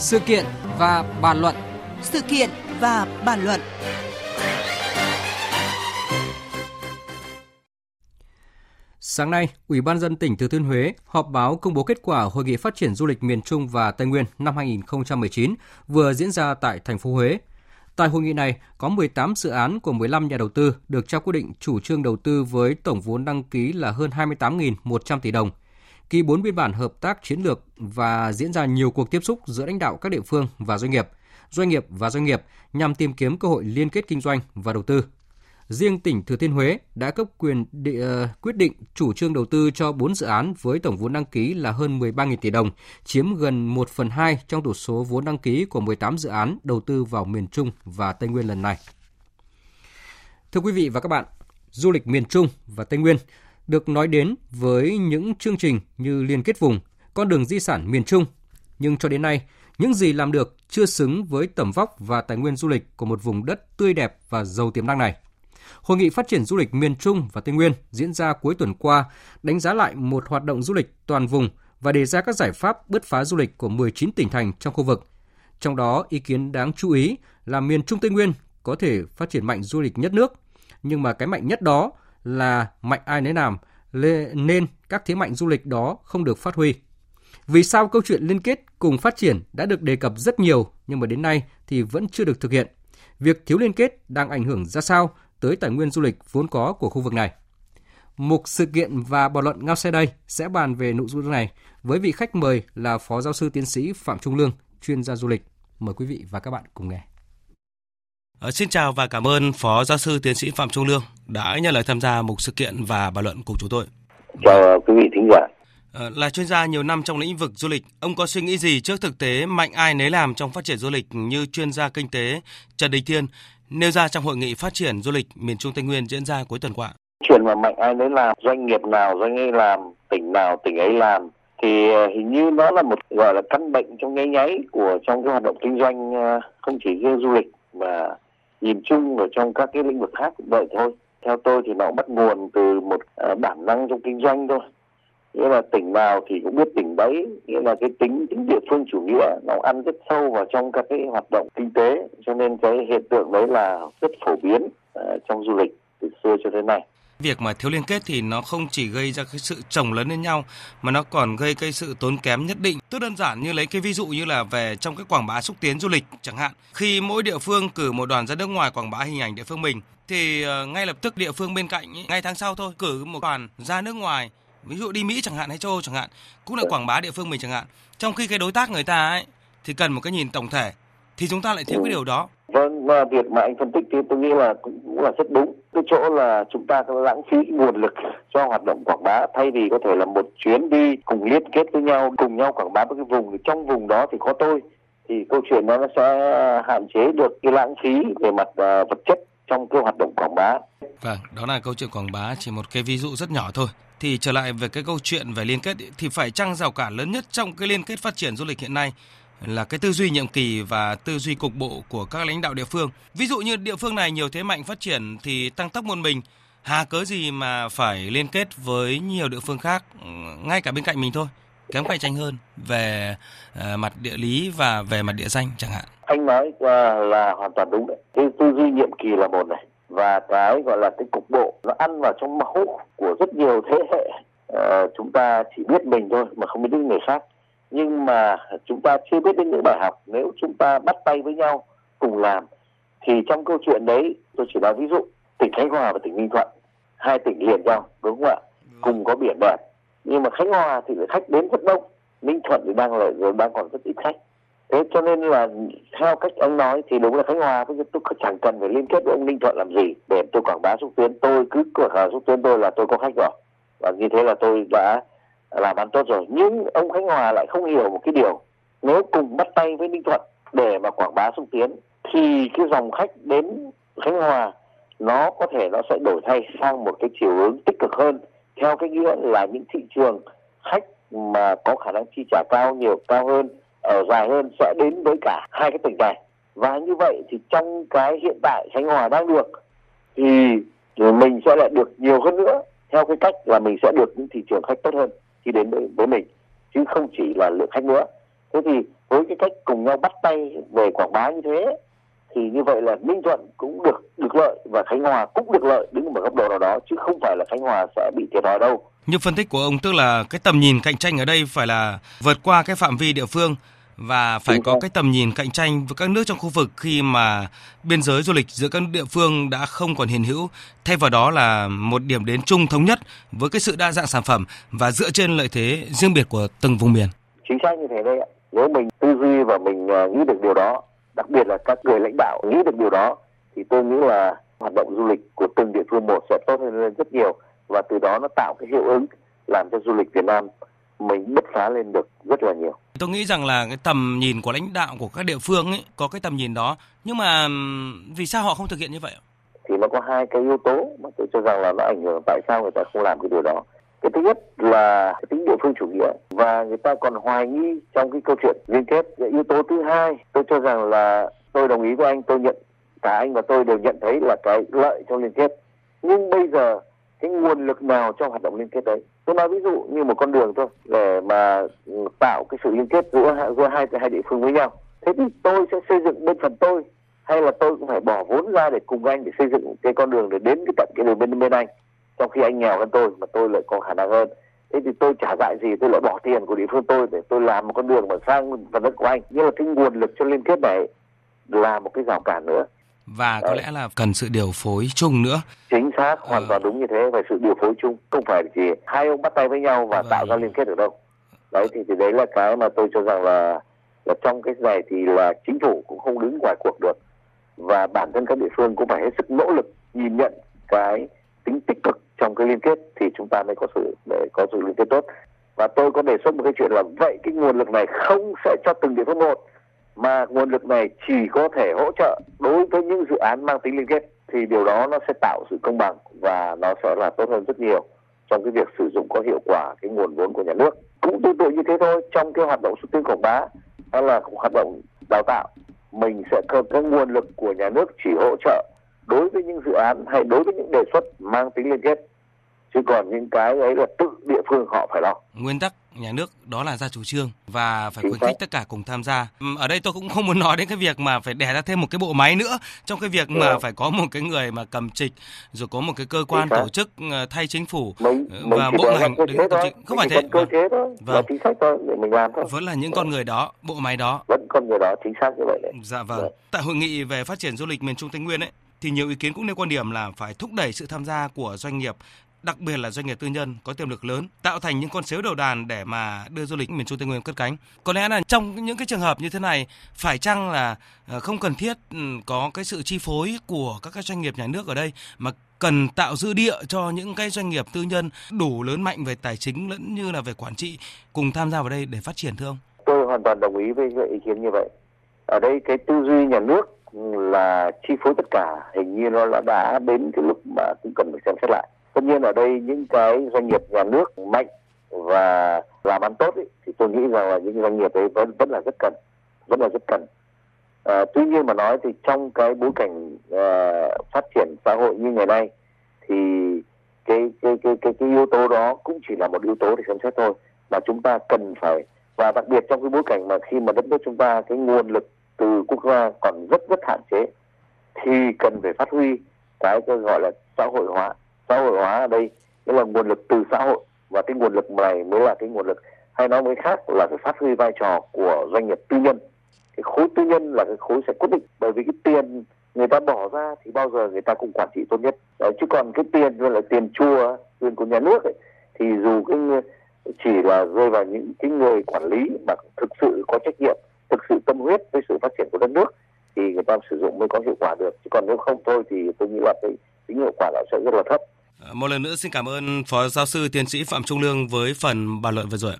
Sự kiện và bàn luận. Sự kiện và bàn luận. Sáng nay, Ủy ban dân tỉnh Thừa Thiên Huế họp báo công bố kết quả Hội nghị phát triển du lịch miền Trung và Tây Nguyên năm 2019 vừa diễn ra tại thành phố Huế. Tại hội nghị này, có 18 dự án của 15 nhà đầu tư được trao quyết định chủ trương đầu tư với tổng vốn đăng ký là hơn 28.100 tỷ đồng. Ký 4 biên bản hợp tác chiến lược và diễn ra nhiều cuộc tiếp xúc giữa lãnh đạo các địa phương và doanh nghiệp, doanh nghiệp và doanh nghiệp nhằm tìm kiếm cơ hội liên kết kinh doanh và đầu tư. Riêng tỉnh Thừa Thiên Huế đã cấp quyền địa, ờ, quyết định chủ trương đầu tư cho 4 dự án với tổng vốn đăng ký là hơn 13.000 tỷ đồng, chiếm gần 1 phần 2 trong tổng số vốn đăng ký của 18 dự án đầu tư vào miền Trung và Tây Nguyên lần này. Thưa quý vị và các bạn, du lịch miền Trung và Tây Nguyên được nói đến với những chương trình như liên kết vùng, con đường di sản miền Trung. Nhưng cho đến nay, những gì làm được chưa xứng với tầm vóc và tài nguyên du lịch của một vùng đất tươi đẹp và giàu tiềm năng này. Hội nghị phát triển du lịch miền Trung và Tây Nguyên diễn ra cuối tuần qua đánh giá lại một hoạt động du lịch toàn vùng và đề ra các giải pháp bứt phá du lịch của 19 tỉnh thành trong khu vực. Trong đó, ý kiến đáng chú ý là miền Trung Tây Nguyên có thể phát triển mạnh du lịch nhất nước, nhưng mà cái mạnh nhất đó là mạnh ai nấy làm, nên các thế mạnh du lịch đó không được phát huy. Vì sao câu chuyện liên kết cùng phát triển đã được đề cập rất nhiều nhưng mà đến nay thì vẫn chưa được thực hiện? Việc thiếu liên kết đang ảnh hưởng ra sao tới tài nguyên du lịch vốn có của khu vực này. Mục sự kiện và bàn luận ngao xe đây sẽ bàn về nội dung này với vị khách mời là Phó Giáo sư Tiến sĩ Phạm Trung Lương, chuyên gia du lịch. Mời quý vị và các bạn cùng nghe. À, xin chào và cảm ơn Phó Giáo sư Tiến sĩ Phạm Trung Lương đã nhận lời tham gia mục sự kiện và bàn luận cùng chúng tôi. Chào quý vị thính giả. À, là chuyên gia nhiều năm trong lĩnh vực du lịch, ông có suy nghĩ gì trước thực tế mạnh ai nấy làm trong phát triển du lịch như chuyên gia kinh tế Trần Đình Thiên nêu ra trong hội nghị phát triển du lịch miền Trung Tây Nguyên diễn ra cuối tuần qua. Chuyện mà mạnh ai nấy làm, doanh nghiệp nào doanh nghiệp làm, tỉnh nào tỉnh ấy làm thì ờ, hình như nó là một gọi là căn bệnh trong nháy nháy của trong cái hoạt động kinh doanh ờ, không chỉ riêng du lịch mà nhìn chung ở trong các cái lĩnh vực khác cũng vậy thôi. Theo tôi thì nó bắt nguồn từ một à, bản năng trong kinh doanh thôi. Nghĩa là tỉnh nào thì cũng biết tỉnh đấy nghĩa là cái tính tính địa phương chủ nghĩa nó ăn rất sâu vào trong các cái hoạt động kinh tế. Cho nên cái hiện tượng đấy là rất phổ biến à, trong du lịch từ xưa cho đến nay việc mà thiếu liên kết thì nó không chỉ gây ra cái sự chồng lớn lên nhau, mà nó còn gây cái sự tốn kém nhất định. Tức đơn giản như lấy cái ví dụ như là về trong cái quảng bá xúc tiến du lịch chẳng hạn. Khi mỗi địa phương cử một đoàn ra nước ngoài quảng bá hình ảnh địa phương mình, thì ờ, ngay lập tức địa phương bên cạnh ngay tháng sau thôi, cử một đoàn ra nước ngoài, ví dụ đi Mỹ chẳng hạn hay châu Âu chẳng hạn, cũng lại quảng bá địa phương mình chẳng hạn trong khi cái đối tác người ta ấy, thì cần một cái nhìn tổng thể thì chúng ta lại thiếu cái điều đó. Vâng và việc mà anh phân tích thì tôi nghĩ là cũng, cũng là rất đúng. Cái chỗ là chúng ta lãng phí nguồn lực cho hoạt động quảng bá thay vì có thể là một chuyến đi cùng liên kết với nhau cùng nhau quảng bá với cái vùng. Trong vùng đó thì có tôi. Thì câu chuyện đó nó sẽ hạn chế được cái lãng phí về mặt uh, vật chất trong cái hoạt động quảng bá. Vâng, đó là câu chuyện quảng bá chỉ một cái ví dụ rất nhỏ thôi. Thì trở lại về cái câu chuyện về liên kết thì phải chăng rào cản lớn nhất trong cái liên kết phát triển du lịch hiện nay là cái tư duy nhiệm kỳ và tư duy cục bộ của các lãnh đạo địa phương. Ví dụ như địa phương này nhiều thế mạnh phát triển thì tăng tốc một mình, hà cớ gì mà phải liên kết với nhiều địa phương khác ừ, ngay cả bên cạnh mình thôi kém cạnh tranh hơn về uh, mặt địa lý và về mặt địa danh chẳng hạn. Anh nói qua là hoàn toàn đúng đấy. Cái tư duy nhiệm kỳ là một này và cái gọi là cái cục bộ nó ăn vào trong máu của rất nhiều thế hệ uh, chúng ta chỉ biết mình thôi mà không biết đến người khác nhưng mà chúng ta chưa biết đến những bài học. Nếu chúng ta bắt tay với nhau cùng làm thì trong câu chuyện đấy tôi chỉ nói ví dụ tỉnh khánh hòa và tỉnh ninh thuận hai tỉnh liền nhau đúng không ạ? Cùng có biển đẹp. Nhưng mà khánh hòa thì khách đến rất đông ninh thuận thì đang lại đang còn rất ít khách. Thế cho nên là theo cách ông nói thì đúng là khánh hòa bây giờ tôi chẳng cần phải liên kết với ông ninh thuận làm gì để tôi quảng bá xúc tiến. Tôi cứ quảng bá xúc tiến tôi là tôi có khách rồi. Và như thế là tôi đã làm ăn tốt rồi. Nhưng ông khánh hòa lại không hiểu một cái điều. Nếu cùng bắt tay với ninh thuận để mà quảng bá xúc tiến, thì cái dòng khách đến khánh hòa, nó có thể nó sẽ đổi thay sang một cái chiều hướng tích cực hơn. Theo cái nghĩa là những thị trường khách mà có khả năng chi trả cao nhiều, cao hơn, ở dài hơn sẽ đến với cả hai cái tỉnh này. Và như vậy thì trong cái hiện tại khánh hòa đang được, thì mình sẽ lại được nhiều hơn nữa. Theo cái cách là mình sẽ được những thị trường khách tốt hơn khi đến với, với mình chứ không chỉ là lượng khách nữa thế thì với cái cách cùng nhau bắt tay về quảng bá như thế thì như vậy là Ninh Thuận cũng được được lợi và Khánh Hòa cũng được lợi đứng ở một góc độ nào đó chứ không phải là Khánh Hòa sẽ bị thiệt thòi đâu. Như phân tích của ông tức là cái tầm nhìn cạnh tranh ở đây phải là vượt qua cái phạm vi địa phương và phải có cái tầm nhìn cạnh tranh với các nước trong khu vực khi mà biên giới du lịch giữa các địa phương đã không còn hiện hữu, thay vào đó là một điểm đến chung thống nhất với cái sự đa dạng sản phẩm và dựa trên lợi thế riêng biệt của từng vùng miền. Chính xác như thế đây ạ. Nếu mình tư duy và mình à, nghĩ được điều đó, đặc biệt là các người lãnh đạo nghĩ được điều đó, thì tôi nghĩ là hoạt động du lịch của từng địa phương một sẽ tốt hơn lên rất nhiều và từ đó nó tạo cái hiệu ứng làm cho du lịch Việt Nam mình bứt phá lên được rất là nhiều. Tôi nghĩ rằng là cái tầm nhìn của lãnh đạo của các địa phương ấy có cái tầm nhìn đó, nhưng mà vì sao họ không thực hiện như vậy? Thì nó có hai cái yếu tố mà tôi cho rằng là nó ảnh hưởng tại sao người ta không làm cái điều đó. Cái thứ nhất là cái tính địa phương chủ nghĩa và người ta còn hoài nghi trong cái câu chuyện liên kết. Cái yếu tố thứ hai tôi cho rằng là tôi đồng ý với anh, tôi nhận cả anh và tôi đều nhận thấy là cái lợi trong liên kết. Nhưng bây giờ cái nguồn lực nào cho hoạt động liên kết đấy tôi nói ví dụ như một con đường thôi, để mà tạo cái sự liên kết giữa giữa hai hai địa phương với nhau. Thế thì tôi sẽ xây dựng bên phần tôi, hay là tôi cũng phải bỏ vốn ra để cùng anh để xây dựng cái con đường để đến cái tận cái đường bên bên anh, trong khi anh nghèo hơn tôi mà tôi lại có khả năng hơn. Thế thì tôi trả lại gì, tôi lại bỏ tiền của địa phương tôi để tôi làm một con đường mà sang phần đất của anh. Như là cái nguồn lực cho liên kết này là một cái rào cản nữa và có Đấy. lẽ là cần sự điều phối chung nữa. Chính xác, hoàn ờ. toàn đúng như thế và sự điều phối chung không phải chỉ hai ông bắt tay với nhau và vâng. tạo ra liên kết được đâu. Đấy thì, thì đấy là cái mà tôi cho rằng là là trong cái này thì là chính phủ cũng không đứng ngoài cuộc được và bản thân các địa phương cũng phải hết sức nỗ lực nhìn nhận cái tính tích cực trong cái liên kết thì chúng ta mới có sự để có sự liên kết tốt và tôi có đề xuất một cái chuyện là vậy cái nguồn lực này không sẽ cho từng địa phương một mà nguồn lực này chỉ có thể hỗ trợ đối với những dự án mang tính liên kết, thì điều đó nó sẽ tạo sự công bằng và nó sẽ là tốt hơn rất nhiều trong cái việc sử dụng có hiệu quả cái nguồn vốn của nhà nước. Cũng tương tự như thế thôi, trong cái hoạt động xúc tiến quảng bá, đó là hoạt động đào tạo, mình sẽ có cái nguồn lực của nhà nước chỉ hỗ trợ đối với những dự án hay đối với những đề xuất mang tính liên kết. Chứ còn những cái ấy là tự địa phương họ phải lo. Nguyên tắc nhà nước đó là ra chủ trương và phải khuyến khích tất cả cùng tham gia. Ở đây tôi cũng không muốn nói đến cái việc mà phải đẻ ra thêm một cái bộ máy nữa trong cái việc mà phải có một cái người mà cầm trịch rồi có một cái cơ quan tổ chức ờ, thay chính phủ mình, mình và bộ ngành không phải thế. Cơ chế thôi, vâng. chính sách thôi để mình làm thôi. Vẫn là những con người đó, bộ máy đó. Vẫn con người đó chính xác như vậy đấy. Dạ vâng. Đấy. Tại hội nghị về phát triển du lịch miền Trung Tây Nguyên ấy thì nhiều ý kiến cũng nêu quan điểm là phải thúc đẩy sự tham gia của doanh nghiệp đặc biệt là doanh nghiệp tư nhân có tiềm lực lớn, tạo thành những con sếu đầu đàn để mà đưa du lịch miền Trung Tây Nguyên cất cánh. Có lẽ là trong những cái trường hợp như thế này, phải chăng là ờ, không cần thiết ừ, có cái sự chi phối của các cái doanh nghiệp nhà nước ở đây mà cần tạo dư địa cho những cái doanh nghiệp tư nhân đủ lớn mạnh về tài chính lẫn như là về quản trị cùng tham gia vào đây để phát triển thưa ông? Tôi hoàn toàn đồng ý với ý kiến như vậy. Ở đây cái tư duy nhà nước là chi phối tất cả hình như nó đã đến cái lúc mà cũng cần phải xem xét lại tất nhiên ở đây những cái doanh nghiệp nhà nước mạnh và làm ăn tốt ấy, thì tôi nghĩ rằng là những doanh nghiệp ấy vẫn vẫn là rất cần vẫn là rất cần. À, tuy nhiên mà nói thì trong cái bối cảnh à, phát triển xã hội như ngày nay thì cái cái cái cái cái yếu tố đó cũng chỉ là một yếu tố để xem xét thôi mà chúng ta cần phải và đặc biệt trong cái bối cảnh mà khi mà đất nước chúng ta cái nguồn lực từ quốc gia còn rất rất hạn chế thì cần phải phát huy cái, cái gọi là xã hội hóa xã hội hóa ở đây. Nghĩa là nguồn lực từ xã hội. Và cái nguồn lực này mới là cái nguồn lực hay nói mới khác là cái phát huy vai trò của doanh nghiệp tư nhân. Cái khối tư nhân là cái khối sẽ quyết định bởi vì cái tiền người ta bỏ ra thì bao giờ người ta cũng quản trị tốt nhất. Đấy, chứ còn cái tiền như là tiền chua tiền của nhà nước ấy, thì dù cái chỉ là rơi vào những cái người quản lý mà thực sự có trách nhiệm thực sự tâm huyết với sự phát triển của đất nước thì người ta sử dụng mới có hiệu quả được. Chứ còn nếu không thôi thì tôi nghĩ là cái tính hiệu quả nó sẽ rất là thấp một lần nữa xin cảm ơn Phó Giáo sư Tiến sĩ Phạm Trung Lương với phần bàn luận vừa rồi.